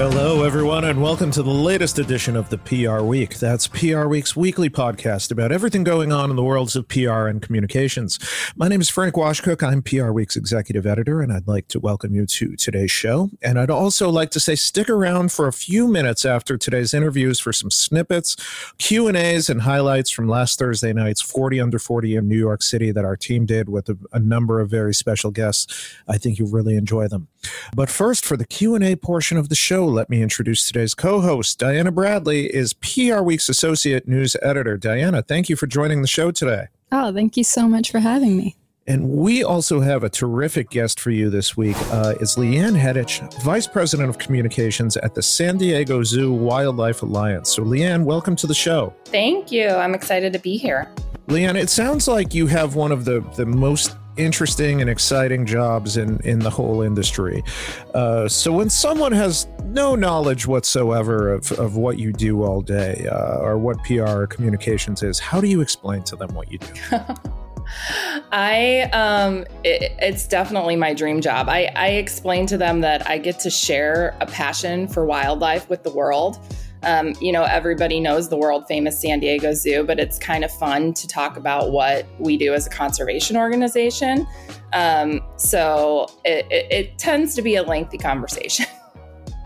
Hello, everyone, and welcome to the latest edition of the PR Week. That's PR Week's weekly podcast about everything going on in the worlds of PR and communications. My name is Frank Washkuch. I'm PR Week's executive editor, and I'd like to welcome you to today's show. And I'd also like to say stick around for a few minutes after today's interviews for some snippets, Q and A's, and highlights from last Thursday night's 40 under 40 in New York City that our team did with a, a number of very special guests. I think you'll really enjoy them. But first, for the Q and A portion of the show let me introduce today's co host. Diana Bradley is PR Week's Associate News Editor. Diana, thank you for joining the show today. Oh, thank you so much for having me. And we also have a terrific guest for you this week. Uh, it's Lianne Hedditch, Vice President of Communications at the San Diego Zoo Wildlife Alliance. So, Lianne, welcome to the show. Thank you. I'm excited to be here. Lianne, it sounds like you have one of the, the most interesting and exciting jobs in, in the whole industry. Uh, so when someone has no knowledge whatsoever of, of what you do all day uh, or what PR or communications is, how do you explain to them what you do? I um it, it's definitely my dream job. I, I explain to them that I get to share a passion for wildlife with the world. Um, you know, everybody knows the world famous San Diego Zoo, but it's kind of fun to talk about what we do as a conservation organization. Um, so it, it, it tends to be a lengthy conversation.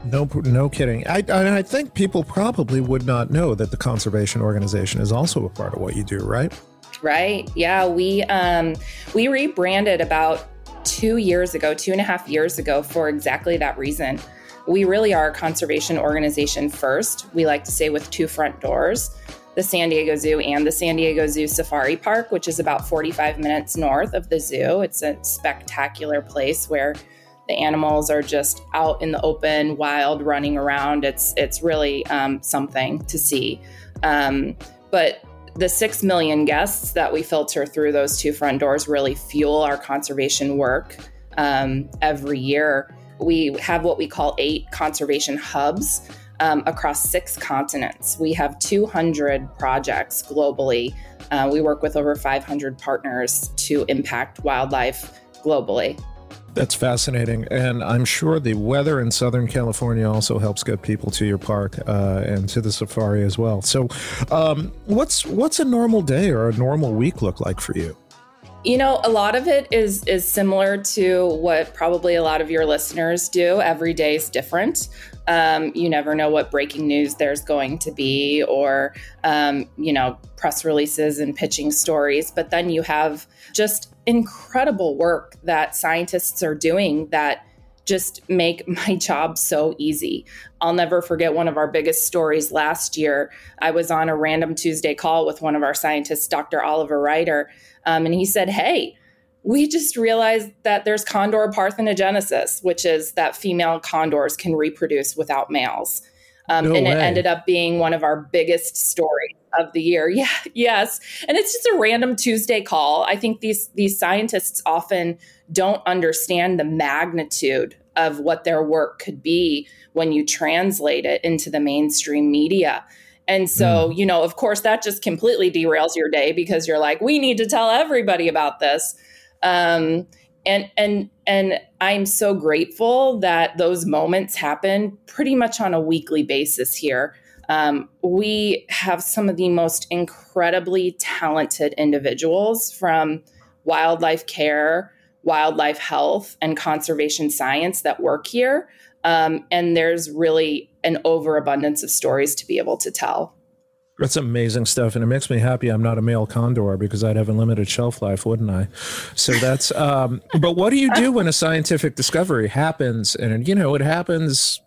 No, no kidding. I, I think people probably would not know that the conservation organization is also a part of what you do, right? Right. Yeah, we um, we rebranded about two years ago, two and a half years ago, for exactly that reason. We really are a conservation organization first. We like to say with two front doors the San Diego Zoo and the San Diego Zoo Safari Park, which is about 45 minutes north of the zoo. It's a spectacular place where the animals are just out in the open, wild, running around. It's it's really um, something to see. Um, but the six million guests that we filter through those two front doors really fuel our conservation work um, every year we have what we call eight conservation hubs um, across six continents. We have 200 projects globally. Uh, we work with over 500 partners to impact wildlife globally. That's fascinating. And I'm sure the weather in Southern California also helps get people to your park uh, and to the safari as well. So, um, what's what's a normal day or a normal week look like for you? You know, a lot of it is is similar to what probably a lot of your listeners do. Every day is different. Um, you never know what breaking news there's going to be, or um, you know, press releases and pitching stories. But then you have just incredible work that scientists are doing that just make my job so easy. I'll never forget one of our biggest stories last year. I was on a random Tuesday call with one of our scientists, Dr. Oliver Ryder, um, and he said, Hey, we just realized that there's condor parthenogenesis, which is that female condors can reproduce without males. Um, no and way. it ended up being one of our biggest stories of the year. Yeah, yes. And it's just a random Tuesday call. I think these these scientists often don't understand the magnitude of what their work could be when you translate it into the mainstream media. And so, mm. you know, of course, that just completely derails your day because you're like, we need to tell everybody about this. Um, and and and I'm so grateful that those moments happen pretty much on a weekly basis here. Um, we have some of the most incredibly talented individuals from wildlife care, wildlife health, and conservation science that work here. Um, and there's really an overabundance of stories to be able to tell. That's amazing stuff, and it makes me happy I'm not a male condor because I'd have a limited shelf life, wouldn't I? So that's. Um, but what do you do when a scientific discovery happens, and you know it happens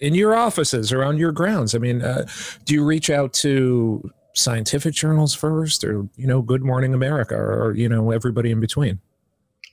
in your offices or on your grounds? I mean, uh, do you reach out to scientific journals first, or you know, Good Morning America, or you know, everybody in between?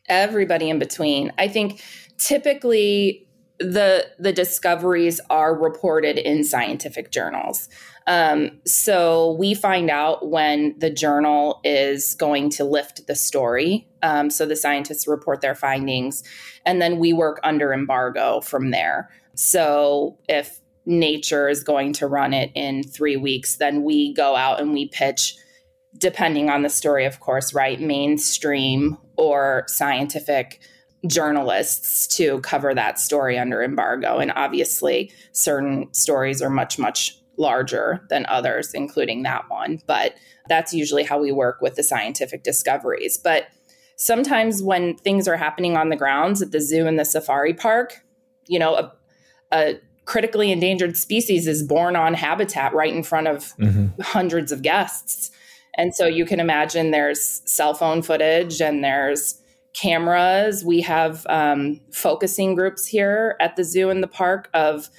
Everybody in between. I think typically the the discoveries are reported in scientific journals. Um, so we find out when the journal is going to lift the story. Um, so the scientists report their findings, and then we work under embargo from there. So if Nature is going to run it in three weeks, then we go out and we pitch, depending on the story, of course, right? Mainstream or scientific journalists to cover that story under embargo. And obviously, certain stories are much, much larger than others, including that one. But that's usually how we work with the scientific discoveries. But sometimes when things are happening on the grounds at the zoo and the safari park, you know, a, a critically endangered species is born on habitat right in front of mm-hmm. hundreds of guests. And so you can imagine there's cell phone footage and there's cameras. We have um, focusing groups here at the zoo and the park of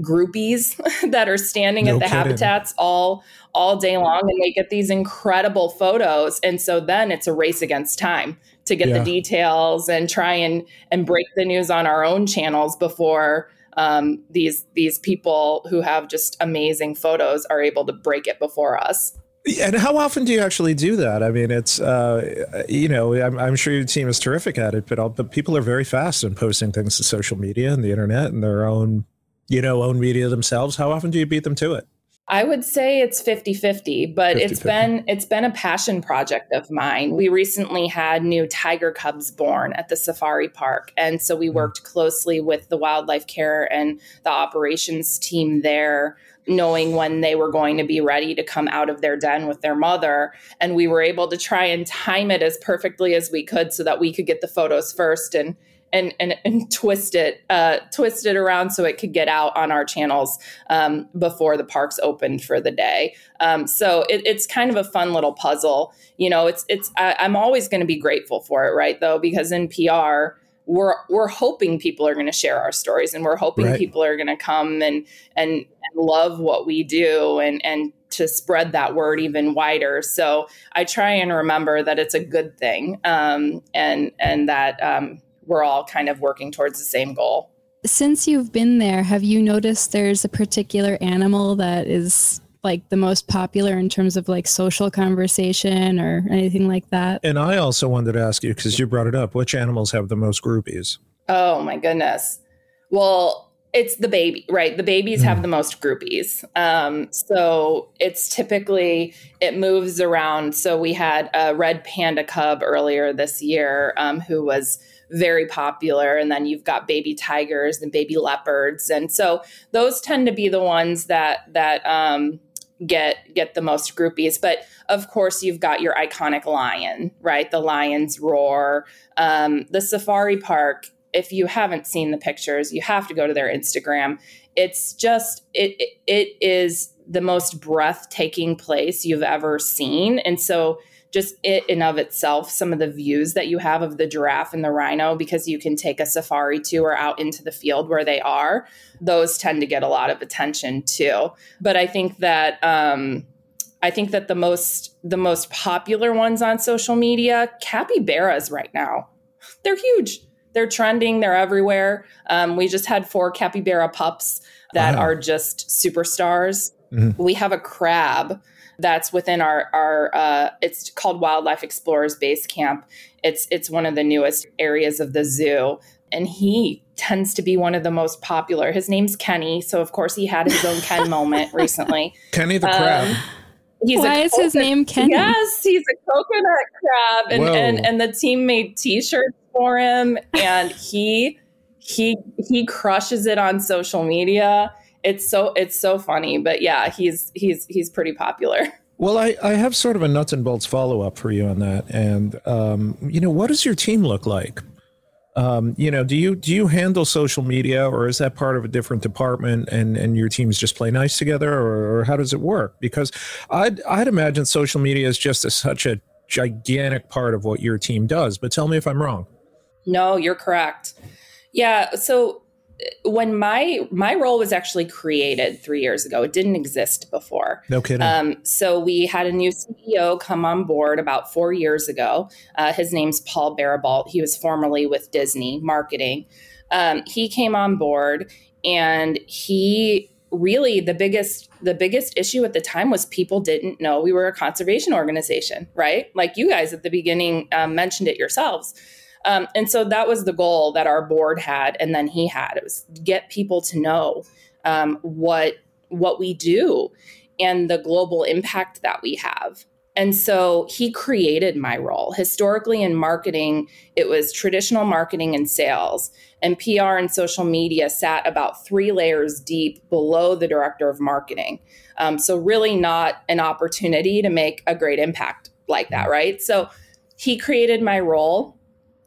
groupies that are standing no at the kidding. habitats all all day long and they get these incredible photos and so then it's a race against time to get yeah. the details and try and and break the news on our own channels before um, these these people who have just amazing photos are able to break it before us. And how often do you actually do that? I mean, it's uh, you know, I'm, I'm, sure your team is terrific at it, but all, but people are very fast in posting things to social media and the internet and their own, you know, own media themselves. How often do you beat them to it? I would say it's 50-50, but 50-50. it's been it's been a passion project of mine. We recently had new tiger cubs born at the safari park, and so we mm. worked closely with the wildlife care and the operations team there knowing when they were going to be ready to come out of their den with their mother and we were able to try and time it as perfectly as we could so that we could get the photos first and and and, and twist it uh, twist it around so it could get out on our channels um, before the parks opened for the day. Um, so it, it's kind of a fun little puzzle. You know, it's it's I, I'm always going to be grateful for it, right? Though because in PR we're we're hoping people are going to share our stories and we're hoping right. people are going to come and, and and love what we do and and to spread that word even wider. So I try and remember that it's a good thing um, and and that um, we're all kind of working towards the same goal. Since you've been there, have you noticed there's a particular animal that is like the most popular in terms of like social conversation or anything like that? And I also wanted to ask you because you brought it up, which animals have the most groupies? Oh my goodness. Well, it's the baby, right? The babies mm. have the most groupies. Um, so it's typically, it moves around. So we had a red panda cub earlier this year um, who was very popular. And then you've got baby tigers and baby leopards. And so those tend to be the ones that, that, um, get get the most groupies but of course you've got your iconic lion right? The lion's roar. Um, the safari park if you haven't seen the pictures you have to go to their instagram. It's just it it, it is the most breathtaking place you've ever seen. And so just it in of itself, some of the views that you have of the giraffe and the rhino, because you can take a safari tour out into the field where they are, those tend to get a lot of attention too. But I think that um, I think that the most the most popular ones on social media, capybaras right now, they're huge. They're trending. They're everywhere. Um, we just had four capybara pups that wow. are just superstars. Mm-hmm. We have a crab that's within our our uh, it's called Wildlife Explorers Base Camp. It's it's one of the newest areas of the zoo, and he tends to be one of the most popular. His name's Kenny, so of course he had his own Ken moment recently. Kenny the crab. Um, He's Why is his name Kenny? Yes, he's a coconut crab, and, and and the team made T-shirts for him, and he he he crushes it on social media it's so it's so funny. But yeah, he's he's he's pretty popular. Well, I, I have sort of a nuts and bolts follow up for you on that. And, um, you know, what does your team look like? Um, you know, do you do you handle social media, or is that part of a different department, and and your teams just play nice together, or, or how does it work? Because I'd I'd imagine social media is just a, such a gigantic part of what your team does. But tell me if I'm wrong. No, you're correct. Yeah. So when my my role was actually created three years ago it didn't exist before. No kidding. Um, so we had a new ceo come on board about four years ago. Uh, his name's paul Baribault. He was formerly with disney marketing. Um, he came on board and he really the biggest the biggest issue at the time was people didn't know we were a conservation organization right? Like you guys at the beginning um, mentioned it yourselves um, and so that was the goal that our board had, and then he had. It was get people to know um, what what we do and the global impact that we have. And so he created my role. Historically, in marketing, it was traditional marketing and sales, and PR and social media sat about three layers deep below the director of marketing. Um, so, really, not an opportunity to make a great impact like that, right? So, he created my role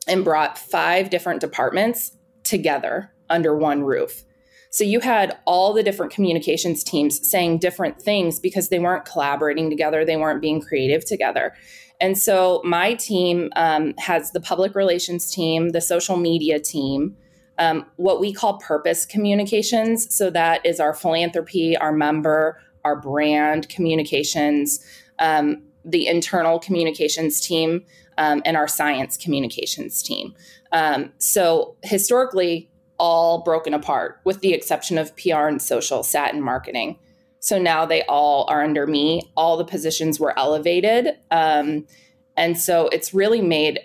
and brought five different departments together under one roof. So you had all the different communications teams saying different things because they weren't collaborating together, they weren't being creative together. And so my team um, has the public relations team, the social media team, um, what we call purpose communications. So that is our philanthropy, our member, our brand communications, um, the internal communications team, um, and our science communications team. Um, so historically, all broken apart, with the exception of PR and social, sat in marketing. So now they all are under me. All the positions were elevated, um, and so it's really made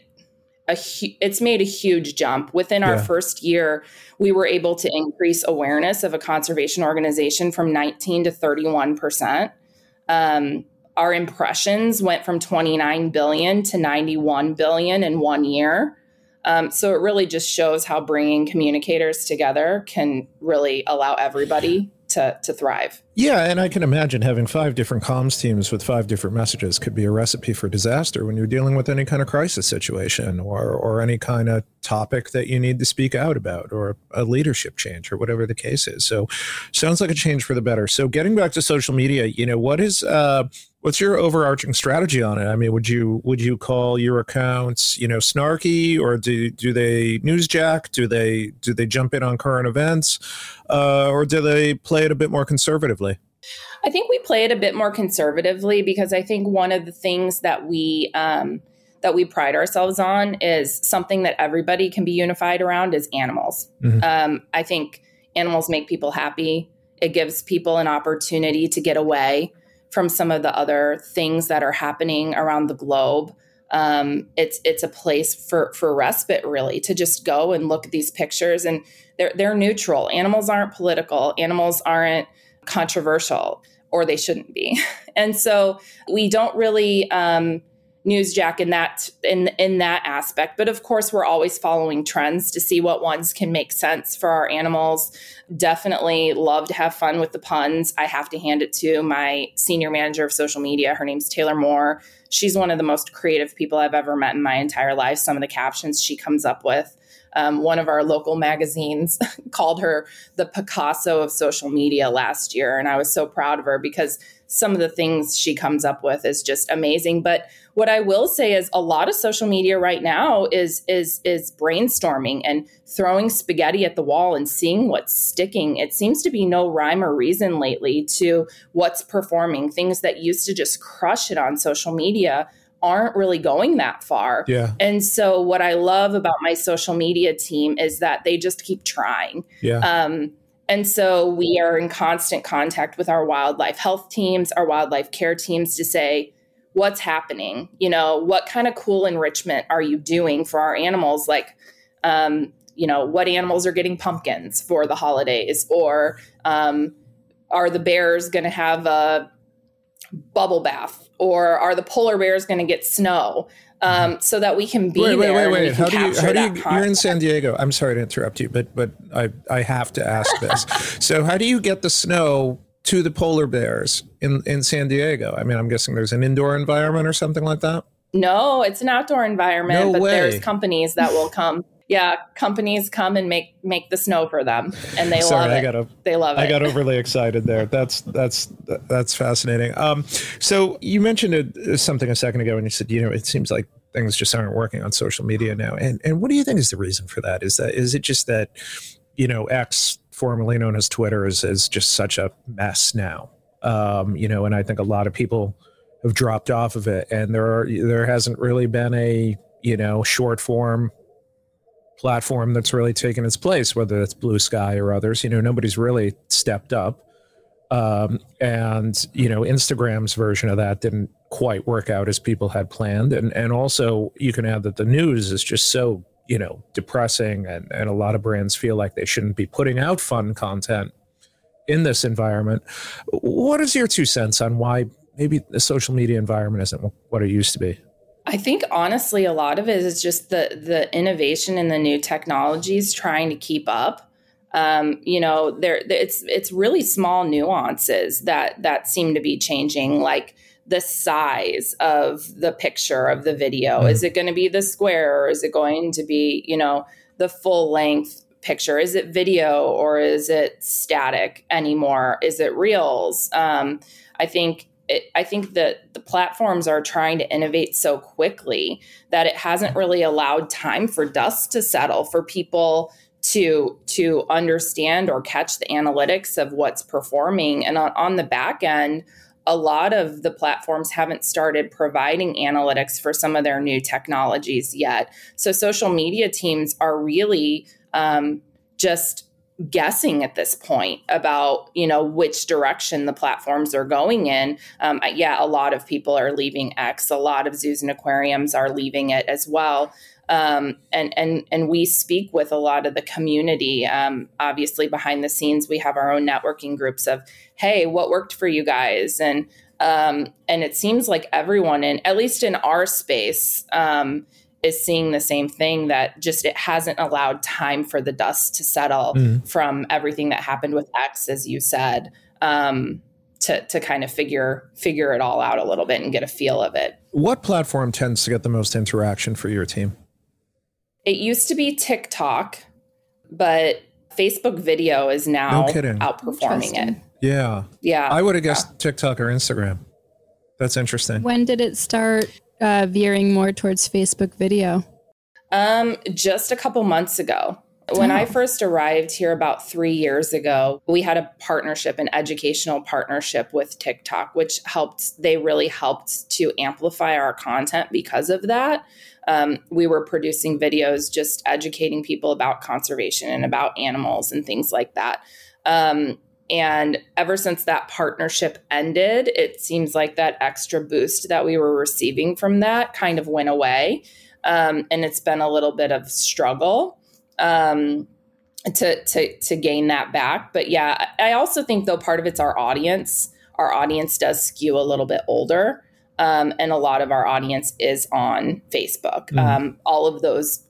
a hu- it's made a huge jump. Within our first year, we were able to increase awareness of a conservation organization from 19 to 31 percent. Um, our impressions went from 29 billion to 91 billion in one year. Um, so it really just shows how bringing communicators together can really allow everybody to, to thrive. Yeah, and I can imagine having five different comms teams with five different messages could be a recipe for disaster when you're dealing with any kind of crisis situation or, or any kind of topic that you need to speak out about or a leadership change or whatever the case is. So sounds like a change for the better. So getting back to social media, you know, what is uh, What's your overarching strategy on it? I mean, would you would you call your accounts, you know, snarky, or do do they newsjack? Do they do they jump in on current events, uh, or do they play it a bit more conservatively? I think we play it a bit more conservatively because I think one of the things that we um, that we pride ourselves on is something that everybody can be unified around is animals. Mm-hmm. Um, I think animals make people happy. It gives people an opportunity to get away from some of the other things that are happening around the globe. Um, it's it's a place for for respite, really, to just go and look at these pictures, and they're they're neutral. Animals aren't political. Animals aren't controversial, or they shouldn't be. And so we don't really. Um, newsjack in that in in that aspect but of course we're always following trends to see what ones can make sense for our animals definitely love to have fun with the puns i have to hand it to my senior manager of social media her name's taylor moore she's one of the most creative people i've ever met in my entire life some of the captions she comes up with um, one of our local magazines called her the Picasso of social media last year. And I was so proud of her because some of the things she comes up with is just amazing. But what I will say is a lot of social media right now is is is brainstorming and throwing spaghetti at the wall and seeing what's sticking. It seems to be no rhyme or reason lately to what's performing. Things that used to just crush it on social media aren't really going that far. Yeah. And so what I love about my social media team is that they just keep trying. Yeah. Um, and so we are in constant contact with our wildlife health teams, our wildlife care teams to say, what's happening? You know, what kind of cool enrichment are you doing for our animals? Like, um, you know, what animals are getting pumpkins for the holidays? Or um, are the bears going to have a bubble bath? Or are the polar bears going to get snow? um, so that we can be wait, wait, there. Wait, wait, wait. How do you? How do you? You're in San Diego. I'm sorry to interrupt you, but but I I have to ask this. so how do you get the snow to the polar bears in in San Diego? I mean, I'm guessing there's an indoor environment or something like that. No, it's an outdoor environment, no but way. there's companies that will come yeah, companies come and make make the snow for them, and they Sorry, love it. I got they love it. I got overly excited there. That's that's that's fascinating. Um, so you mentioned it, something a second ago, and you said, you know, it seems like things just aren't working on social media now. And and what do you think is the reason for that? Is that is it just that you know X, formerly known as Twitter, is is just such a mess now? Um, you know, and I think a lot of people have dropped off of it, and there are there hasn't really been a you know short form platform that's really taken its place, whether it's Bluesky or others. You know, nobody's really stepped up. Um, and you know, Instagram's version of that didn't quite work out as people had planned. And and also, you can add that the news is just so you know depressing, and and a lot of brands feel like they shouldn't be putting out fun content in this environment. What is your two cents on why maybe the social media environment isn't what it used to be? I think honestly, a lot of it is just the the innovation and the new technologies trying to keep up. Um, you know, there it's it's really small nuances that that seem to be changing, like the size of the picture of the video. Mm-hmm. Is it going to be the square, or is it going to be you know the full length picture? Is it video or is it static anymore? Is it reels? Um, I think it, I think that the platforms are trying to innovate so quickly that it hasn't really allowed time for dust to settle for people to to understand or catch the analytics of what's performing. And on, on the back end, a lot of the platforms haven't started providing analytics for some of their new technologies yet. So social media teams are really um, just guessing at this point about you know which direction the platforms are going in. Um, yeah a lot of people are leaving x. A lot of zoos and aquariums are leaving it as well. Um, and and and we speak with a lot of the community. Um, obviously behind the scenes we have our own networking groups of hey what worked for you guys? And um, and it seems like everyone in at least in our space um, is seeing the same thing that just it hasn't allowed time for the dust to settle mm. from everything that happened with X, as you said, um, to to kind of figure figure it all out a little bit and get a feel of it. What platform tends to get the most interaction for your team? It used to be TikTok, but Facebook video is now no outperforming it. Yeah. Yeah. I would have guessed yeah. TikTok or Instagram. That's interesting. When did it start uh, veering more towards Facebook video? Um, just a couple months ago. When oh. I first arrived here about three years ago, we had a partnership, an educational partnership with TikTok, which helped, they really helped to amplify our content because of that. Um, we were producing videos just educating people about conservation and about animals and things like that. Um, and ever since that partnership ended, it seems like that extra boost that we were receiving from that kind of went away. Um, and it's been a little bit of struggle um, to, to, to gain that back. But yeah, I also think though part of it's our audience. Our audience does skew a little bit older. Um, and a lot of our audience is on Facebook. Mm. all of those,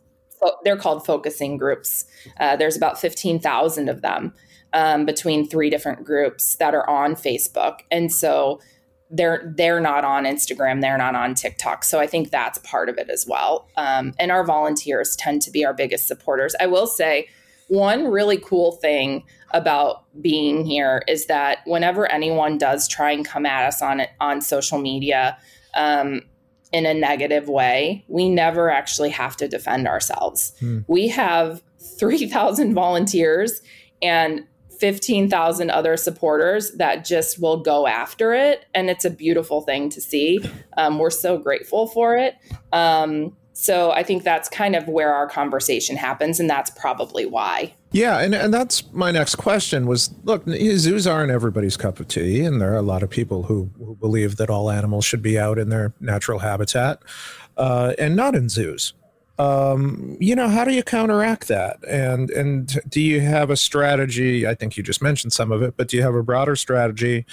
they're called focusing groups. Uh, there's about 15,000 of them um, between three different groups that are on Facebook, and so they're they're not on Instagram, they're not on TikTok. So I think that's part of it as well. Um, and our volunteers tend to be our biggest supporters. I will say one really cool thing about being here is that whenever anyone does try and come at us on it on social media. Um, in a negative way, we never actually have to defend ourselves. Hmm. We have 3,000 volunteers and 15,000 other supporters that just will go after it. And it's a beautiful thing to see. Um, we're so grateful for it. Um, so I think that's kind of where our conversation happens, and that's probably why. Yeah, and, and that's my next question was look, zoos aren't everybody's cup of tea, and there are a lot of people who, who believe that all animals should be out in their natural habitat uh, and not in zoos um, you know, how do you counteract that? And and do you have a strategy? I think you just mentioned some of it, but do you have a broader strategy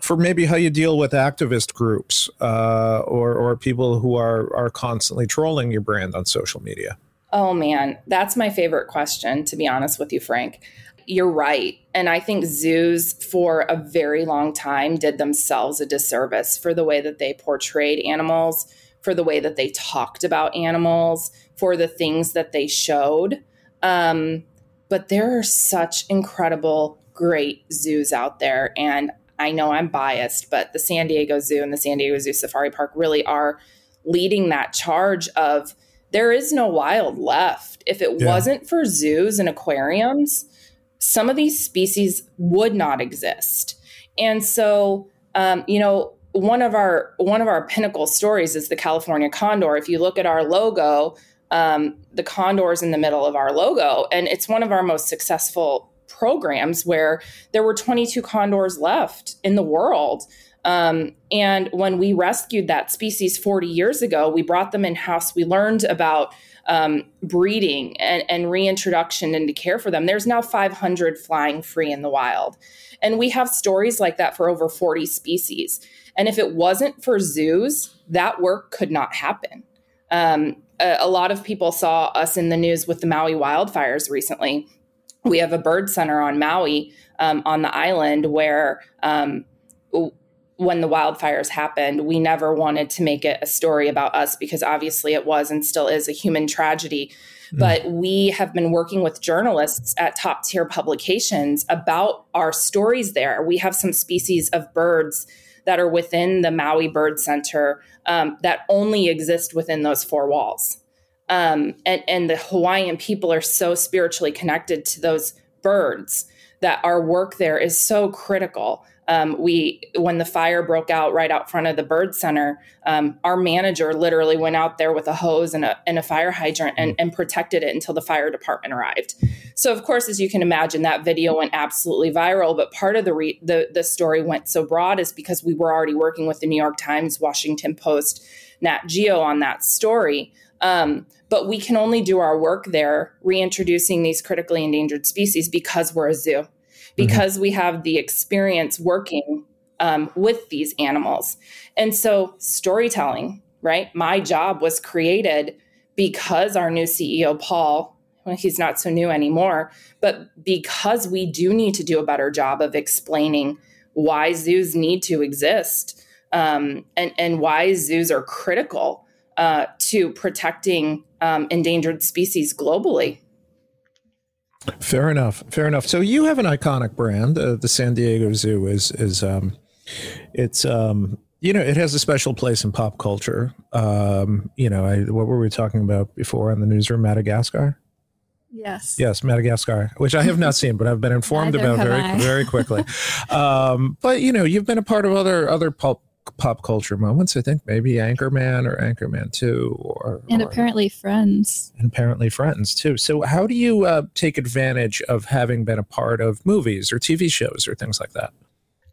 for maybe how you deal with activist groups uh, or or people who are are constantly trolling your brand on social media? Oh man, that's my favorite question. To be honest with you, Frank. You're right. And I think zoos for a very long time did themselves a disservice for the way that they portrayed animals for the way that they talked about animals, for the things that they showed. Um, but there are such incredible, great zoos out there. And I know I'm biased, but the San Diego Zoo and the San Diego Zoo Safari Park really are leading that charge of there is no wild left. If it yeah. wasn't for zoos and aquariums, some of these species would not exist. And so, um, you know, one of our one of our pinnacle stories is the California condor. If you look at our logo, um, the condor is in the middle of our logo, and it's one of our most successful programs where there were 22 condors left in the world. Um, and when we rescued that species 40 years ago, we brought them in house. We learned about um, breeding and, and reintroduction into care for them. There's now 500 flying free in the wild. And we have stories like that for over 40 species. And if it wasn't for zoos, that work could not happen. Um, a, a lot of people saw us in the news with the Maui wildfires recently. We have a bird center on Maui um, on the island where um, when the wildfires happened, we never wanted to make it a story about us because obviously it was and still is a human tragedy. Mm. But we have been working with journalists at top tier publications about our stories there. We have some species of birds that are within the Maui Bird Center um, that only exist within those four walls. Um, and, and the Hawaiian people are so spiritually connected to those birds that our work there is so critical. Um, we when the fire broke out right out front of the bird center um, our manager literally went out there with a hose and a, and a fire hydrant and, and, protected it until the fire department arrived. So of course as you can imagine that video went absolutely viral but part of the re- the, the story went so broad is because we were already working with the new york times washington post nat geo on that story. Um, but we can only do our work there reintroducing these critically endangered species because we're a zoo. Because mm-hmm. we have the experience working um, with these animals. And so, storytelling, right? My job was created because our new CEO, Paul, well, he's not so new anymore, but because we do need to do a better job of explaining why zoos need to exist um, and, and why zoos are critical uh, to protecting um, endangered species globally. Fair enough. Fair enough. So you have an iconic brand. Uh, the San Diego Zoo is is um, it's um, you know it has a special place in pop culture. Um, you know, I, what were we talking about before on the newsroom? Madagascar. Yes. Yes, Madagascar, which I have not seen, but I've been informed about very I. very quickly. um, but you know, you've been a part of other other pulp pop culture moments. I think maybe Anchorman or Anchorman Two, or and or, apparently Friends, and apparently Friends too. So, how do you uh, take advantage of having been a part of movies or TV shows or things like that?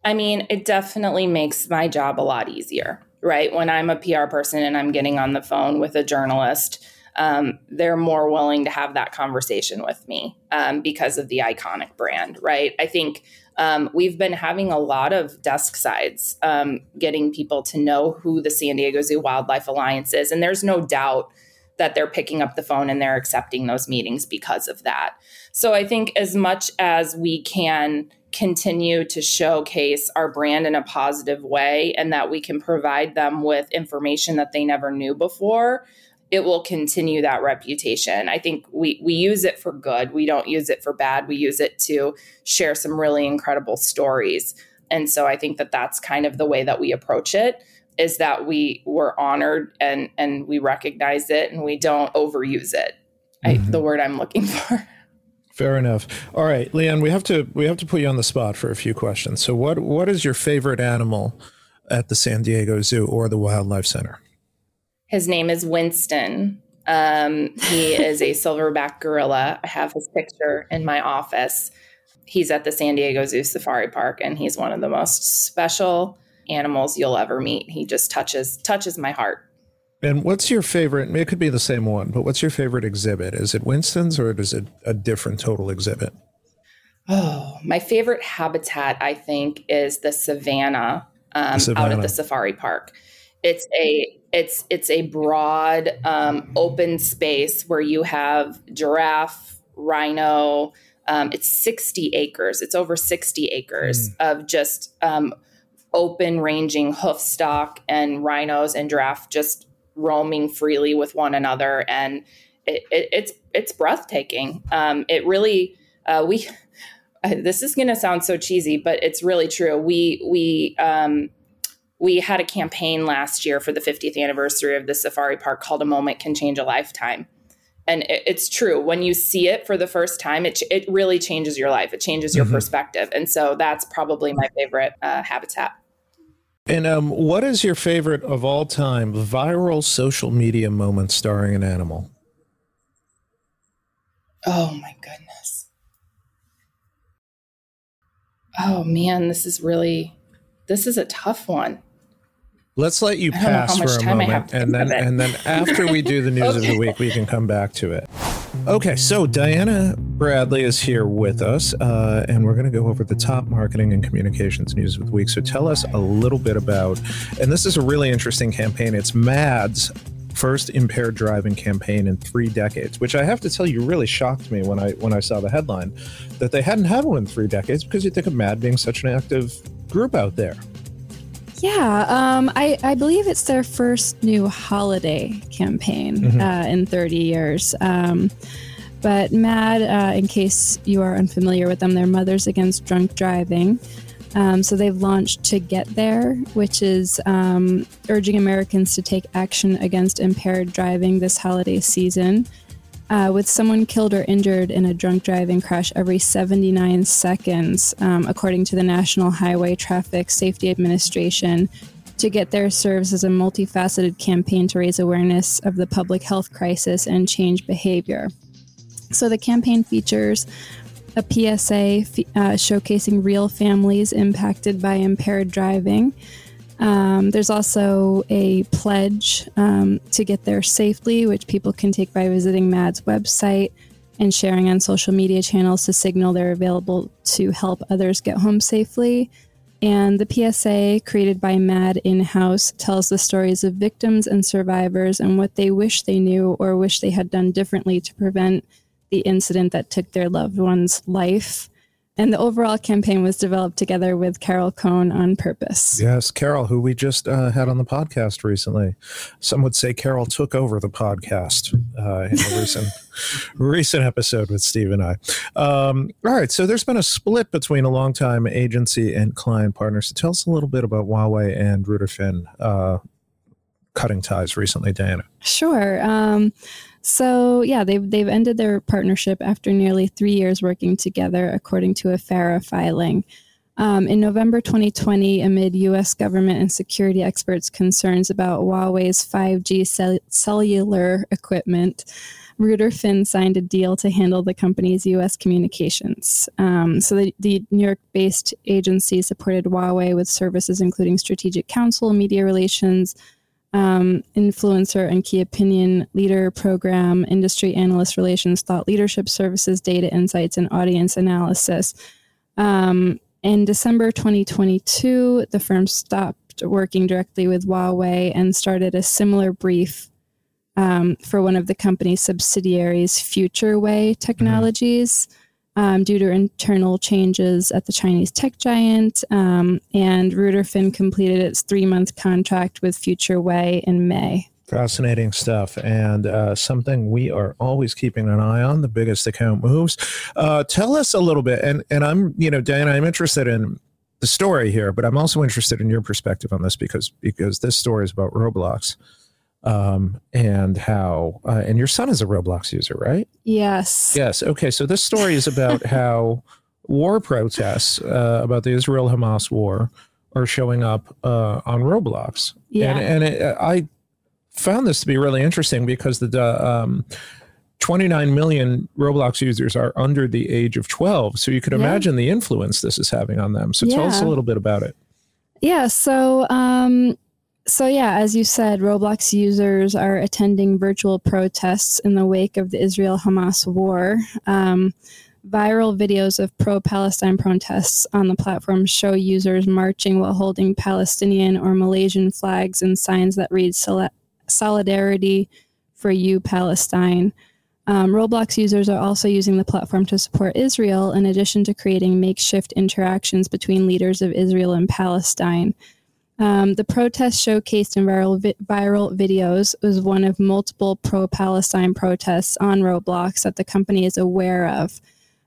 I mean, it definitely makes my job a lot easier, right? When I'm a PR person and I'm getting on the phone with a journalist. Um, they're more willing to have that conversation with me um, because of the iconic brand, right? I think um, we've been having a lot of desk sides, um, getting people to know who the San Diego Zoo Wildlife Alliance is. And there's no doubt that they're picking up the phone and they're accepting those meetings because of that. So I think as much as we can continue to showcase our brand in a positive way and that we can provide them with information that they never knew before, it will continue that reputation. I think we we use it for good. We don't use it for bad. We use it to share some really incredible stories. And so I think that that's kind of the way that we approach it is that we we're honored and and we recognize it and we don't overuse it. Mm-hmm. I, the word I'm looking for. Fair enough. All right, Lianne, we have to we have to put you on the spot for a few questions. So what what is your favorite animal at the San Diego Zoo or the Wildlife Center? His name is Winston. Um, he is a silverback gorilla. I have his picture in my office. He's at the San Diego Zoo Safari Park, and he's one of the most special animals you'll ever meet. He just touches touches my heart. And what's your favorite? It could be the same one, but what's your favorite exhibit? Is it Winston's or is it a different total exhibit? Oh, my favorite habitat, I think, is the savannah, um, the savannah. out at the safari park. It's a it's it's a broad, um, open space where you have giraffe, rhino. Um, it's 60 acres. It's over 60 acres mm. of just um, open ranging hoof stock and rhinos and giraffe just roaming freely with one another, and it, it, it's it's breathtaking. Um, it really uh, we. This is going to sound so cheesy, but it's really true. We we um, we had a campaign last year for the 50th anniversary of the safari park called a moment can change a lifetime. And it, it's true when you see it for the first time it, it really changes your life. It changes your mm-hmm. perspective. And so that's probably my favorite uh, habitat. And um, what is your favorite of all time viral social media moment starring an animal? Oh my goodness. Oh man this is really this is a tough one Let's let you pass for a moment, and then and then after we do the news okay. of the week, we can come back to it. Okay, so Diana Bradley is here with us, uh, and we're going to go over the top marketing and communications news of the week. So tell us a little bit about, and this is a really interesting campaign. It's MADD's first impaired driving campaign in three decades, which I have to tell you really shocked me when I when I saw the headline that they hadn't had one in three decades because you think of MADD being such an active group out there. Yeah, um, I, I believe it's their first new holiday campaign mm-hmm. uh, in 30 years. Um, but MADD, uh, in case you are unfamiliar with them, they're Mothers Against Drunk Driving. Um, so they've launched To Get There, which is um, urging Americans to take action against impaired driving this holiday season uh, with someone killed or injured in a drunk driving crash every 79 seconds, um, according to the National Highway Traffic Safety Administration. To Get There serves as a multifaceted campaign to raise awareness of the public health crisis and change behavior. So the campaign features a PSA uh, showcasing real families impacted by impaired driving. Um, there's also a pledge um, to get there safely, which people can take by visiting MADD's website and sharing on social media channels to signal they're available to help others get home safely. And the PSA, created by MADD in house, tells the stories of victims and survivors and what they wish they knew or wish they had done differently to prevent the incident that took their loved one's life. And the overall campaign was developed together with Carol Cone on purpose. Yes, Carol, who we just uh, had on the podcast recently. Some would say Carol took over the podcast uh, in a recent recent episode with Steve and I. Um, all right, so there's been a split between a longtime agency and client partners. So tell us a little bit about Huawei and Ruder Finn uh, cutting ties recently, Diana. Sure. Um, so yeah, they've they've ended their partnership after nearly three years working together, according to a FARA filing. Um, in November 2020, amid U.S. government and security experts' concerns about Huawei's 5G cell- cellular equipment, Ruder Finn signed a deal to handle the company's U.S. communications. Um, so the, the New York-based agency supported Huawei with services including strategic counsel, media relations, um, influencer and key opinion leader program, industry analyst relations, thought leadership services, data insights, and audience analysis. Um, in December 2022, the firm stopped working directly with Huawei and started a similar brief um, for one of the company's subsidiaries, Futurewei Technologies. Mm-hmm um, due to internal changes at the Chinese tech giant. Um, and Ruder Finn completed its three month contract with Futurewei in May. Fascinating stuff, and uh, something we are always keeping an eye on. The biggest account moves. Uh, tell us a little bit, and and I'm you know Diana, I'm interested in the story here, but I'm also interested in your perspective on this because because this story is about Roblox um, and how uh, and your son is a Roblox user, right? Yes. Yes. Okay. So this story is about how war protests uh, about the Israel Hamas war are showing up uh, on Roblox. Yeah. And, and it, I found this to be really interesting because the um, 29 million Roblox users are under the age of 12. So you could imagine yeah. the influence this is having on them. So yeah. tell us a little bit about it. Yeah. So um, so, yeah, as you said, Roblox users are attending virtual protests in the wake of the Israel Hamas war. Um, viral videos of pro Palestine protests on the platform show users marching while holding Palestinian or Malaysian flags and signs that read Solidarity for You, Palestine. Um, Roblox users are also using the platform to support Israel in addition to creating makeshift interactions between leaders of Israel and Palestine. Um, the protest showcased in viral, vi- viral videos was one of multiple pro Palestine protests on Roblox that the company is aware of.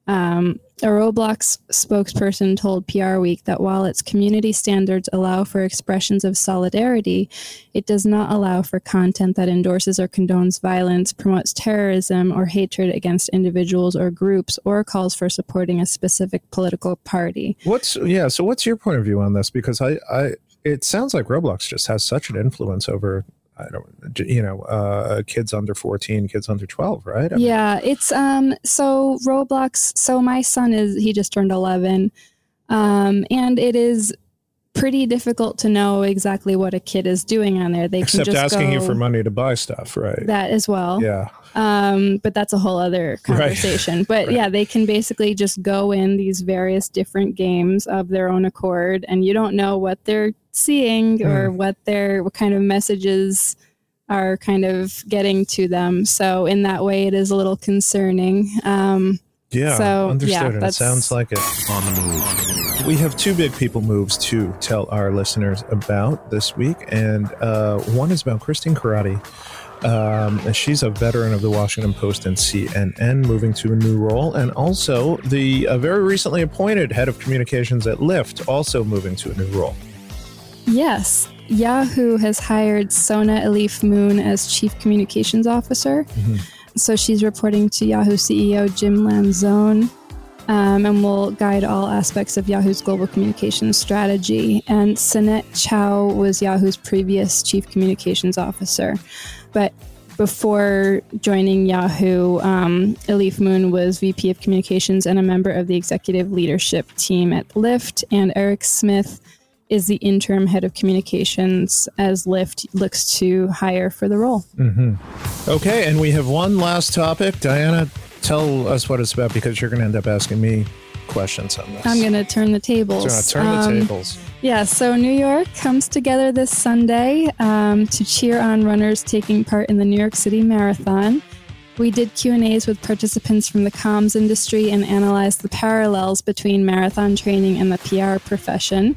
Um, a Roblox spokesperson told PR Week that while its community standards allow for expressions of solidarity, it does not allow for content that endorses or condones violence, promotes terrorism or hatred against individuals or groups, or calls for supporting a specific political party. What's yeah? So what's your point of view on this? Because I I it sounds like Roblox just has such an influence over I don't, you know, uh, kids under 14, kids under 12, right? I yeah, mean, it's, um, so Roblox, so my son is, he just turned 11. Um, and it is pretty difficult to know exactly what a kid is doing on there. They Except can just asking you go- for money to buy stuff, right? that as well. yeah. Um, but that's a whole other conversation. But Right. yeah, they can basically just go in these various different games of their own accord, and you don't know what they're seeing or Hmm. what their what kind of messages are kind of getting to them. So in that way, it is a little concerning. Um, Yeah, So, understood. yeah, and it sounds like it. On the move. We have two big people moves to tell our listeners about this week, and uh, one is about Christine Karate. Um, she's a veteran of the Washington Post and CNN, moving to a new role, and also the uh, very recently appointed head of communications at Lyft, also moving to a new role. yes, Yahoo has hired Sona Iliffe-Moon as chief communications officer. So she's reporting to Yahoo CEO Jim Lanzone um, and will guide all aspects of Yahoo's global communications strategy. And Sanette Chow was Yahoo's previous chief communications officer. But before joining Yahoo, um, Iliffe-Moon was VP of Communications and a member of the executive leadership team at Lyft. And Eric Smith is the interim head of communications as Lyft looks to hire for the role. Okay, and we have one last topic. Diana, tell us what it's about because you're going to end up asking me questions on this. I'm going to turn the tables. So, turn the Um, tables. Yeah, so New York comes together this Sunday um, to cheer on runners taking part in the New York City Marathon. We did Q&As with participants from the comms industry and analyzed the parallels between marathon training and the PR profession.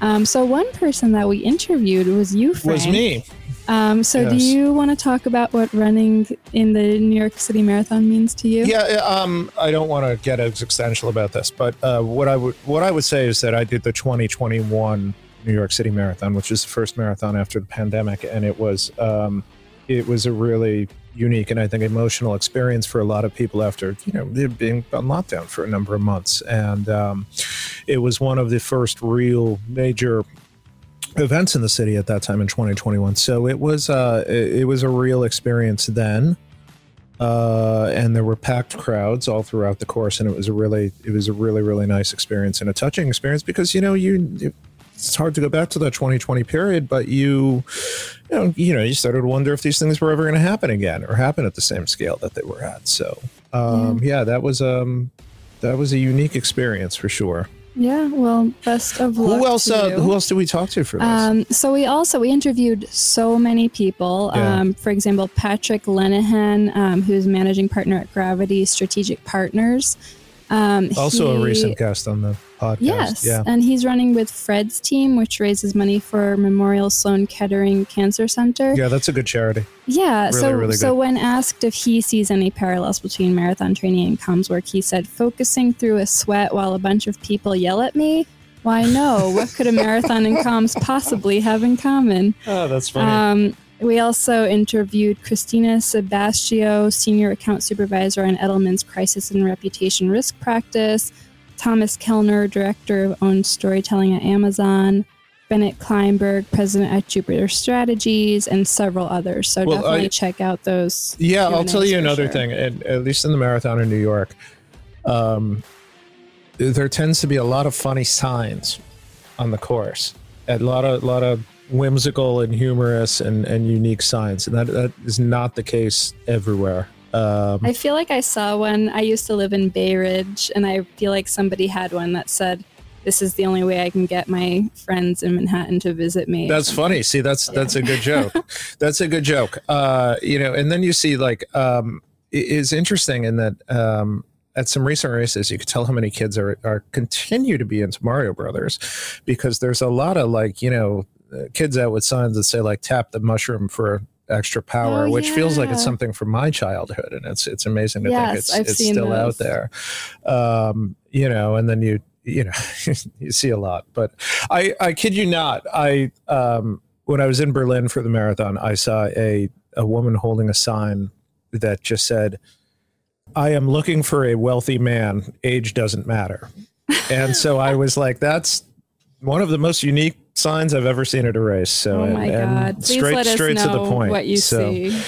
Um, so one person that we interviewed was you, Frank. Was me. Um, so do you want to talk about what running in the New York City Marathon means to you? Yeah, um, I don't want to get existential about this, but uh, what I would what I would say is that I did the 2021 New York City Marathon, which is the first marathon after the pandemic, and it was um, it was a really unique and I think emotional experience for a lot of people after you know being on lockdown for a number of months, and um, it was one of the first real major events in the city at that time in 2021. So it was uh, it, it was a real experience then uh, and there were packed crowds all throughout the course, and it was a really, it was a really, really nice experience and a touching experience because you know you- it's hard to go back to that 2020 period, but you, you know, you know, you started to wonder if these things were ever going to happen again or happen at the same scale that they were at. So, um, yeah, that was um, that was a unique experience for sure. Yeah, well, best of luck. Who else? Uh, who else did we talk to for this? Um, so we also we interviewed so many people. Yeah. Um, for example, Patrick Lenehan, um, who's managing partner at Gravity Strategic Partners. Um, also, a recent guest on the podcast. Yes, Yeah. and he's running with Fred's team, which raises money for Memorial Sloan Kettering Cancer Center. Yeah, that's a good charity. Yeah. Really, so, really so when asked if he sees any parallels between marathon training and comms work, he said, "Focusing through a sweat while a bunch of people yell at me. Why no? what could a marathon and comms possibly have in common?" Oh, that's Um, we also interviewed Christina Sebastio, Senior Account Supervisor on Edelman's Crisis and Reputation Risk Practice, Thomas Kellner, Director of Owned Storytelling at Amazon, Bennett Kleinberg, President at Jupiter Strategies, and several others. So Well, definitely I- check out those. Yeah, I'll Q&As tell you another sure. thing. At, at least in the marathon in New York, um, there tends to be a lot of funny signs on the course. A lot of lot of whimsical and humorous and, and unique signs, and that, that is not the case everywhere. Um, I feel like I saw one. I used to live in Bay Ridge, and I feel like somebody had one that said, "This is the only way I can get my friends in Manhattan to visit me." That's funny. See, that's that's a good joke. that's a good joke. Uh, you know, and then you see like um, it is interesting in that um, at some recent races, you could tell how many kids are are continue to be into Mario Brothers because there's a lot of like you know uh, kids out with signs that say like tap the mushroom for extra power, Oh, which feels like it's something from my childhood, and it's it's amazing to think it's I've it's still out there. Um, you know, and then you you know you see a lot, but I I kid you not, I um when I was in Berlin for the marathon, I saw a a woman holding a sign that just said, "I am looking for a wealthy man. Age doesn't matter." And so I was like, "That's one of the most unique signs I've ever seen at a race." So Oh my and- and god! Please straight let us straight know to the point. what you so, see.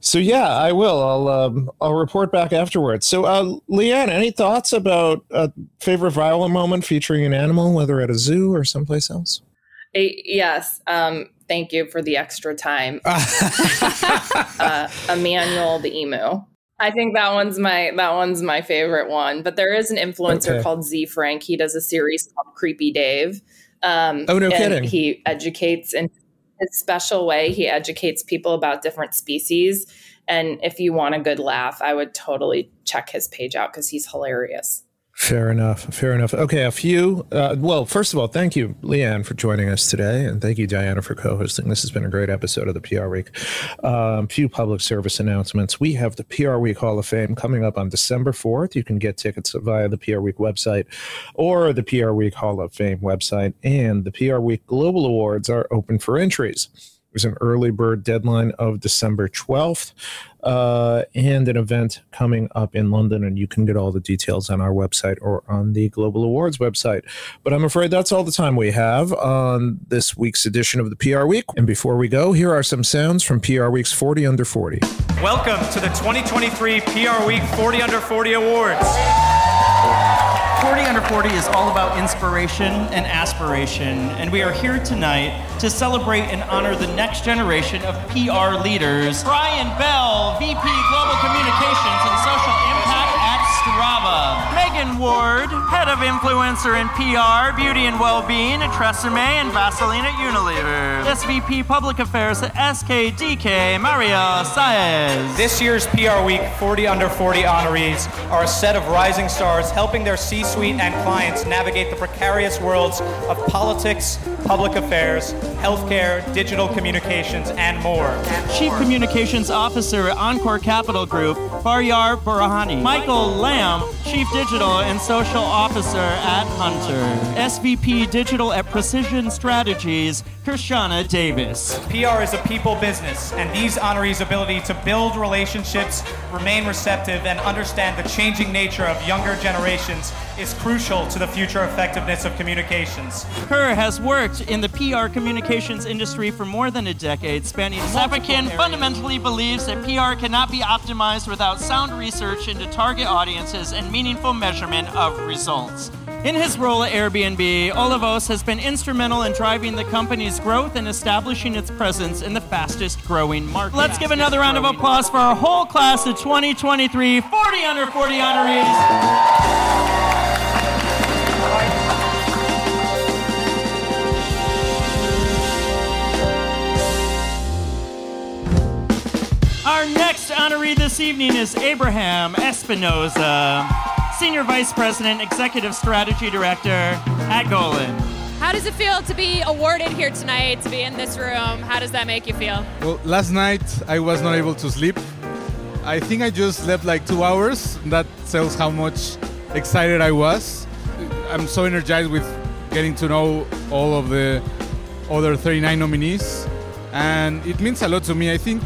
so yeah, I will. I'll um, I'll report back afterwards. So, uh, Lianne, any thoughts about a favorite viral moment featuring an animal, whether at a zoo or someplace else? yes. Um, thank you for the extra time. uh, Emmanuel the emu. I think that one's my that one's my favorite one. But there is an influencer okay. called Zefrank. He does a series called Creepy Dave. Um, oh no, kidding! He educates in his special way. He educates people about different species. And if you want a good laugh, I would totally check his page out because he's hilarious. Fair enough. Fair enough. Okay, a few. Uh, well, first of all, thank you, Lianne, for joining us today, and thank you, Diana, for co-hosting. This has been a great episode of the PR Week. A um, few public service announcements. We have the PR Week Hall of Fame coming up on December fourth. You can get tickets via the PR Week website or the PR Week Hall of Fame website, and the PR Week Global Awards are open for entries. There's an early bird deadline of December 12th uh, and an event coming up in London. And you can get all the details on our website or on the Global Awards website. But I'm afraid that's all the time we have on this week's edition of the PR Week. And before we go, here are some sounds from PR Week's 40 Under 40. Welcome to the 2023 PR Week 40 Under 40 Awards. 40 Under 40 is all about inspiration and aspiration, and we are here tonight to celebrate and honor the next generation of PR leaders. Brian Bell, VP Global Communications and Social Impact. Megan Ward, Head of Influencer and PR, Beauty and Wellbeing at Tresemme and Vaseline at Unilever. SVP Public Affairs at SKDK, Mario Saez. This year's PR Week 40 Under 40 honorees are a set of rising stars helping their C suite and clients navigate the precarious worlds of politics, public affairs, healthcare, digital communications, and more. Chief Communications Officer at Encore Capital Group, Faryar Burhani. Michael Lamb, Chief Digital and Social Officer at Hunter. SVP Digital at Precision Strategies, Krishana Davis. PR is a people business, and these honorees' ability to build relationships, remain receptive, and understand the changing nature of younger generations is crucial to the future effectiveness of communications. Kerr has worked in the PR communications industry for more than a decade, spanning Sepakin fundamentally believes that PR cannot be optimized without sound research into target audiences and meaningful measurement of results. In his role at Airbnb, Olivos has been instrumental in driving the company's growth and establishing its presence in the fastest growing market. Let's give another round of applause for our whole class of 2023 40 under 40 honorees. Our next honoree this evening is Abraham Espinoza. Senior Vice President, Executive Strategy Director at Golin. How does it feel to be awarded here tonight, to be in this room? How does that make you feel? Well, last night I was not able to sleep. I think I just slept like two hours. That tells how much excited I was. I'm so energized with getting to know all of the other 39 nominees, and it means a lot to me. I think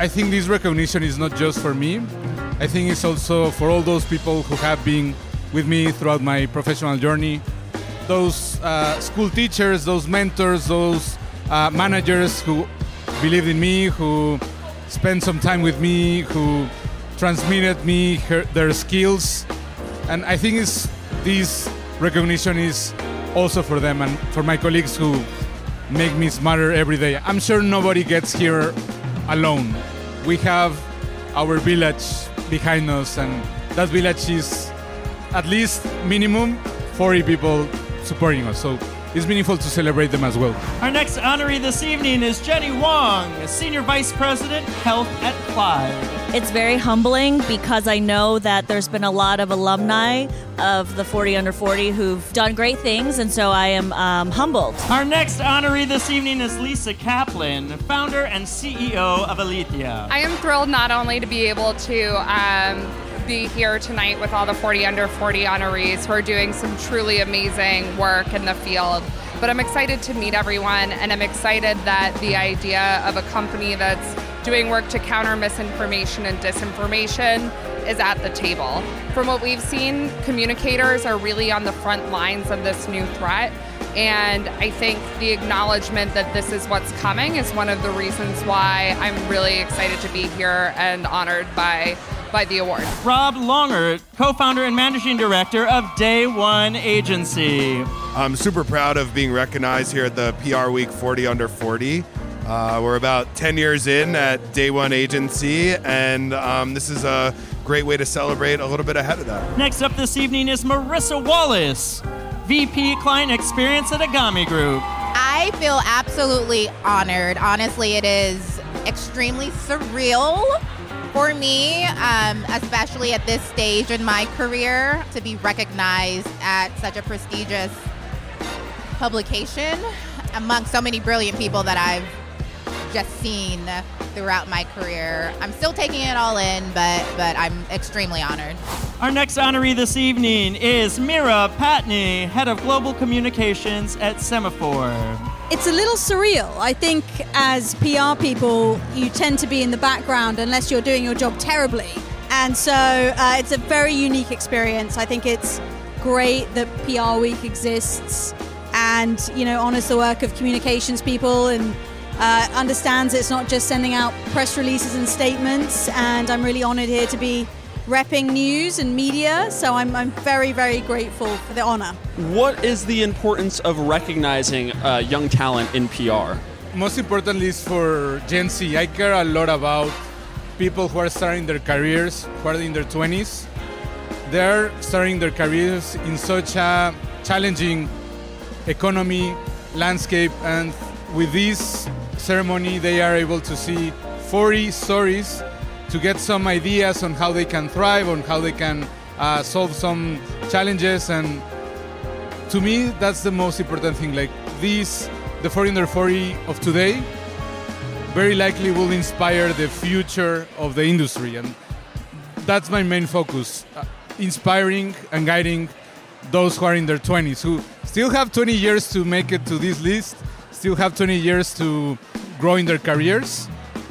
I think this recognition is not just for me. I think it's also for all those people who have been with me throughout my professional journey. Those uh, school teachers, those mentors, those uh, managers who believed in me, who spent some time with me, who transmitted me her, their skills. And I think it's, this recognition is also for them and for my colleagues who make me smarter every day. I'm sure nobody gets here alone. We have our village behind us, and that village is at least minimum 40 people supporting us. So it's meaningful to celebrate them as well. Our next honoree this evening is Jenny Wong, Senior Vice President, Health at Clyde. It's very humbling because I know that there's been a lot of alumni of the 40 under 40 who've done great things, and so I am um, humbled. Our next honoree this evening is Lisa Kaplan, founder and CEO of Alethea. I am thrilled not only to be able to um, be here tonight with all the 40 under 40 honorees who are doing some truly amazing work in the field. But I'm excited to meet everyone, and I'm excited that the idea of a company that's doing work to counter misinformation and disinformation is at the table. From what we've seen, communicators are really on the front lines of this new threat. And I think the acknowledgement that this is what's coming is one of the reasons why I'm really excited to be here and honored by by the award. Rob Longert, co founder and managing director of Day One Agency. I'm super proud of being recognized here at the PR Week 40 Under 40. Uh, we're about 10 years in at Day One Agency, and um, this is a great way to celebrate a little bit ahead of that. Next up this evening is Marissa Wallace, VP Client Experience at Egami Group. I feel absolutely honored. Honestly, it is extremely surreal for me, um, especially at this stage in my career, to be recognized at such a prestigious publication among so many brilliant people that I've just seen throughout my career. I'm still taking it all in, but but I'm extremely honored. Our next honoree this evening is Mira Patney, Head of Global Communications at Semafor. It's a little surreal. I think as PR people, you tend to be in the background unless you're doing your job terribly. And so uh, it's a very unique experience. I think it's great that PR Week exists and, you know, honors the work of communications people and uh, understands it's not just sending out press releases and statements. And I'm really honored here to be repping news and media. So I'm, I'm very, very grateful for the honor. What is the importance of recognizing uh, young talent in PR? Most importantly is for Gen Z. I care a lot about people who are starting their careers, who are in their 20s. They're starting their careers in such a challenging economy, landscape, and with this ceremony, they are able to see 40 stories to get some ideas on how they can thrive, on how they can uh, solve some challenges. And to me, that's the most important thing. Like these, the 40 under 40 of today, very likely will inspire the future of the industry. And that's my main focus uh, inspiring and guiding those who are in their 20s, who still have 20 years to make it to this list, still have 20 years to grow in their careers.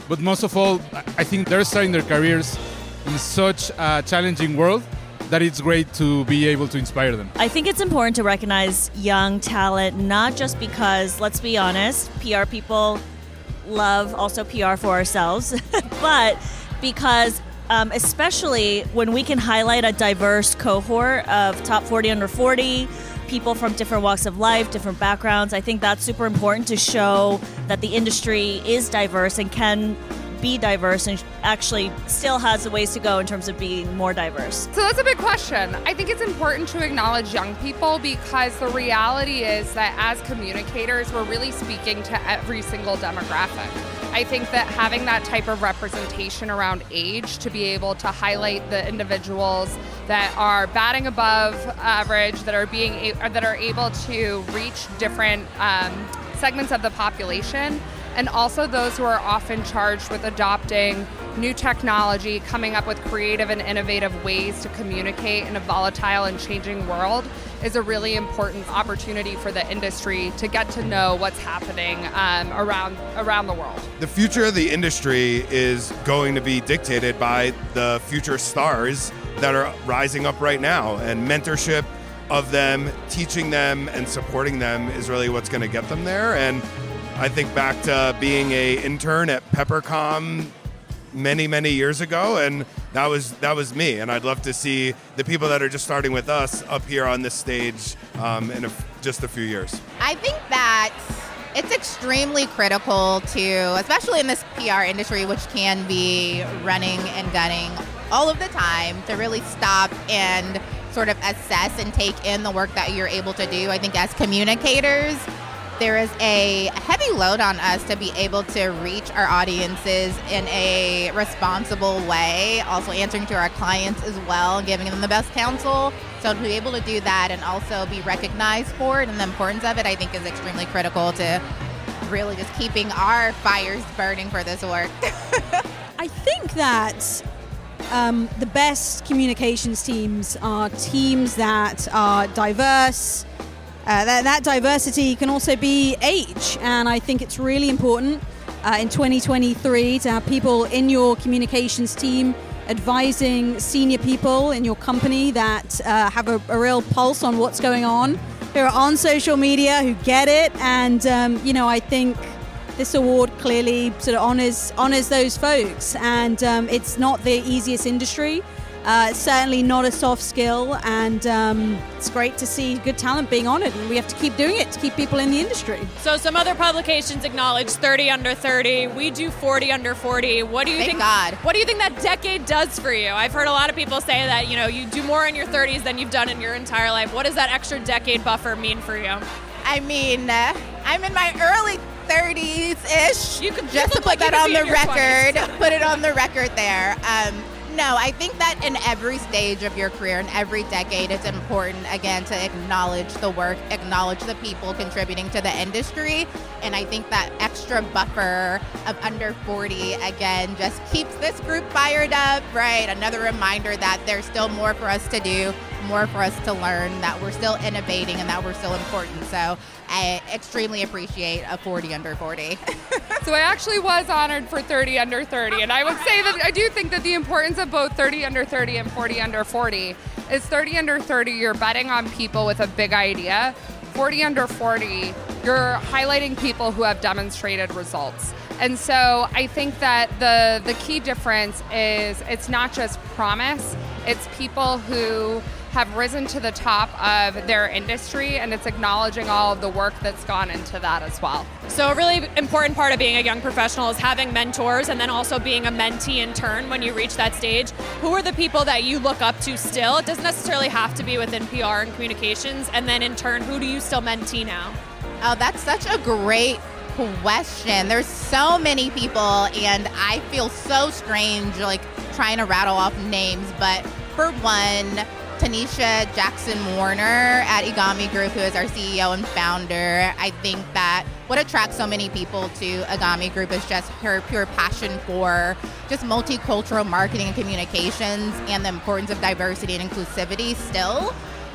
But most of all, I think they're starting their careers in such a challenging world that it's great to be able to inspire them. I think it's important to recognize young talent, not just because, let's be honest, PR people love also PR for ourselves, but because um, especially when we can highlight a diverse cohort of top 40 under 40 people from different walks of life, different backgrounds. I think that's super important to show that the industry is diverse and can be diverse and actually still has a ways to go in terms of being more diverse? So that's a big question. I think it's important to acknowledge young people because the reality is that as communicators, we're really speaking to every single demographic. I think that having that type of representation around age to be able to highlight the individuals that are batting above average, that are being that are able to reach different um, segments of the population, and also those who are often charged with adopting new technology, coming up with creative and innovative ways to communicate in a volatile and changing world is a really important opportunity for the industry to get to know what's happening um, around around the world. The future of the industry is going to be dictated by the future stars that are rising up right now, and mentorship of them, teaching them, and supporting them is really what's going to get them there. And I think back to being a intern at Peppercom many many years ago and that was that was me and i'd love to see the people that are just starting with us up here on this stage um, in a, just a few years I think that it's extremely critical to, especially in this PR industry, which can be running and gunning all of the time, to really stop and sort of assess and take in the work that you're able to do. I think as communicators, there is a heavy load on us to be able to reach our audiences in a responsible way, also answering to our clients as well, giving them the best counsel. So to be able to do that and also be recognized for it and the importance of it, I think is extremely critical to really just keeping our fires burning for this work. I think that um, the best communications teams are teams that are diverse. Uh, that, that, diversity can also be age, and I think it's really important uh, in 2023 to have people in your communications team advising senior people in your company that uh, have a, a, real pulse on what's going on, who are on social media, who get it, and um, you know, I think this award clearly sort of honors honors those folks, and um, it's not the easiest industry. Uh, certainly not a soft skill, and um, it's great to see good talent being honored. And we have to keep doing it to keep people in the industry. So some other publications acknowledge 30 under 30. We do 40 under 40. What do you Thank think? God. What do you think that decade does for you? I've heard a lot of people say that you know you do more in your 30s than you've done in your entire life. What does that extra decade buffer mean for you? I mean, uh, I'm in my early 30s ish. You could just you to look like put that on the record. 20s. put it on the record there. Um, no, I think that in every stage of your career, in every decade, it's important again to acknowledge the work, acknowledge the people contributing to the industry, and I think that extra buffer of under 40 again just keeps this group fired up. Right, another reminder that there's still more for us to do, more for us to learn, that we're still innovating, and that we're still important. So I extremely appreciate a 40 under 40. So I actually was honored for 30 under 30, and I would say that I do think that the importance of both 30 under 30 and 40 under 40 is 30 under 30. You're betting on people with a big idea. 40 under 40, you're highlighting people who have demonstrated results. And so I think that the the key difference is it's not just promise, it's people who have risen to the top of their industry and it's acknowledging all of the work that's gone into that as well. So a really important part of being a young professional is having mentors and then also being a mentee in turn when you reach that stage. Who are the people that you look up to still? It doesn't necessarily have to be within PR and communications. And then in turn, who do you still mentee now? Oh, that's such a great question. There's so many people, and I feel so strange, like trying to rattle off names. But for one, Tanisha Jackson Warner at Egami Group, who is our CEO and founder, I think that what attracts so many people to Egami Group is just her pure passion for just multicultural marketing and communications and the importance of diversity and inclusivity still.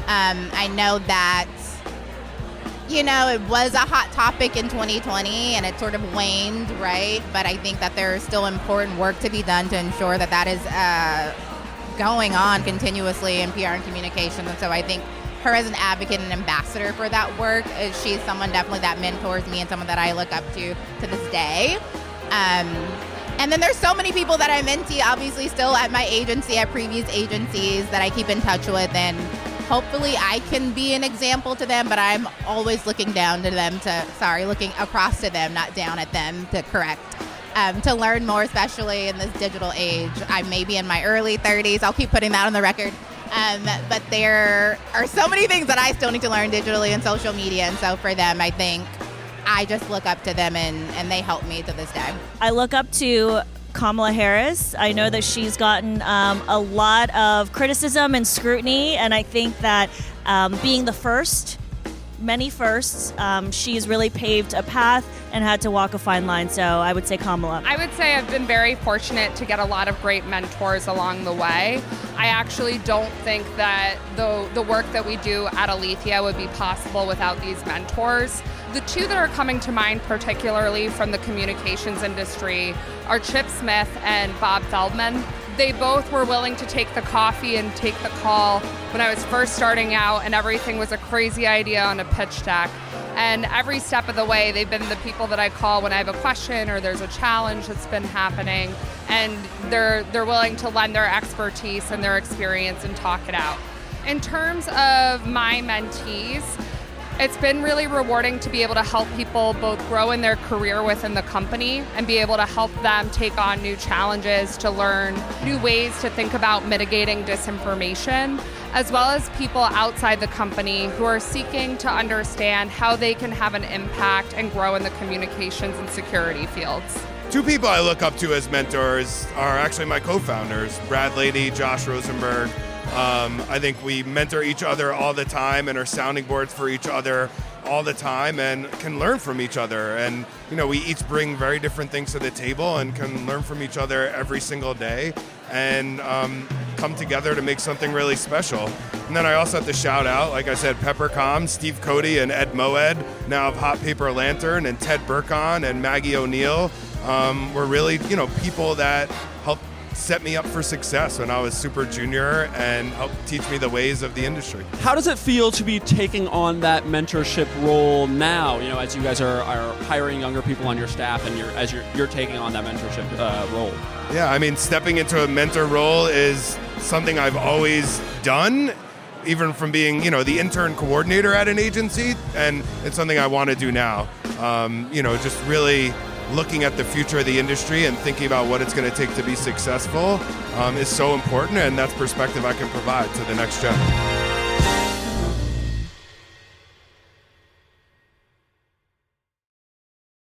Um, I know that you know, it was a hot topic in 2020 and it sort of waned, right? But I think that there is still important work to be done to ensure that that is uh, going on continuously in PR and communications. And so I think her as an advocate and ambassador for that work, uh, she's someone definitely that mentors me and someone that I look up to to this day. Um, and then there's so many people that I mentee, obviously still at my agency, at previous agencies that I keep in touch with and hopefully I can be an example to them, but I'm always looking down to them to, sorry, looking across to them, not down at them to correct. Um, to learn more, especially in this digital age. I may be in my early 30s. I'll keep putting that on the record. Um, but there are so many things that I still need to learn digitally and social media. And so for them, I think I just look up to them and, and they help me to this day. I look up to Kamala Harris. I know that she's gotten um, a lot of criticism and scrutiny, and I think that um, being the first, many firsts, um, she's really paved a path and had to walk a fine line. So I would say Kamala. I would say I've been very fortunate to get a lot of great mentors along the way. I actually don't think that the the work that we do at Alethea would be possible without these mentors. The two that are coming to mind, particularly from the communications industry, are Chip Smith and Bob Feldman. They both were willing to take the coffee and take the call when I was first starting out, and everything was a crazy idea on a pitch deck. And every step of the way, they've been the people that I call when I have a question or there's a challenge that's been happening, and they're they're willing to lend their expertise and their experience and talk it out. In terms of my mentees, it's been really rewarding to be able to help people both grow in their career within the company and be able to help them take on new challenges, to learn new ways to think about mitigating disinformation, as well as people outside the company who are seeking to understand how they can have an impact and grow in the communications and security fields. Two people I look up to as mentors are actually my co-founders, Brad Lady, Josh Rosenberg. Um, I think we mentor each other all the time and are sounding boards for each other all the time and can learn from each other. And, you know, we each bring very different things to the table and can learn from each other every single day and um, come together to make something really special. And then I also have to shout out, like I said, Peppercom, Steve Cody, and Ed Moed, now of Hot Paper Lantern, and Ted Birkhahn and Maggie O'Neill. Um, were really, you know, people that set me up for success when I was super junior and helped teach me the ways of the industry. How does it feel to be taking on that mentorship role now? You know, as you guys are, are hiring younger people on your staff, and you're as you're, you're taking on that mentorship uh, role. Yeah, I mean, stepping into a mentor role is something I've always done, even from being, you know, the intern coordinator at an agency, and it's something I want to do now. Um, you know, just really looking at the future of the industry and thinking about what it's going to take to be successful um, is so important, and that's perspective I can provide to the next gen.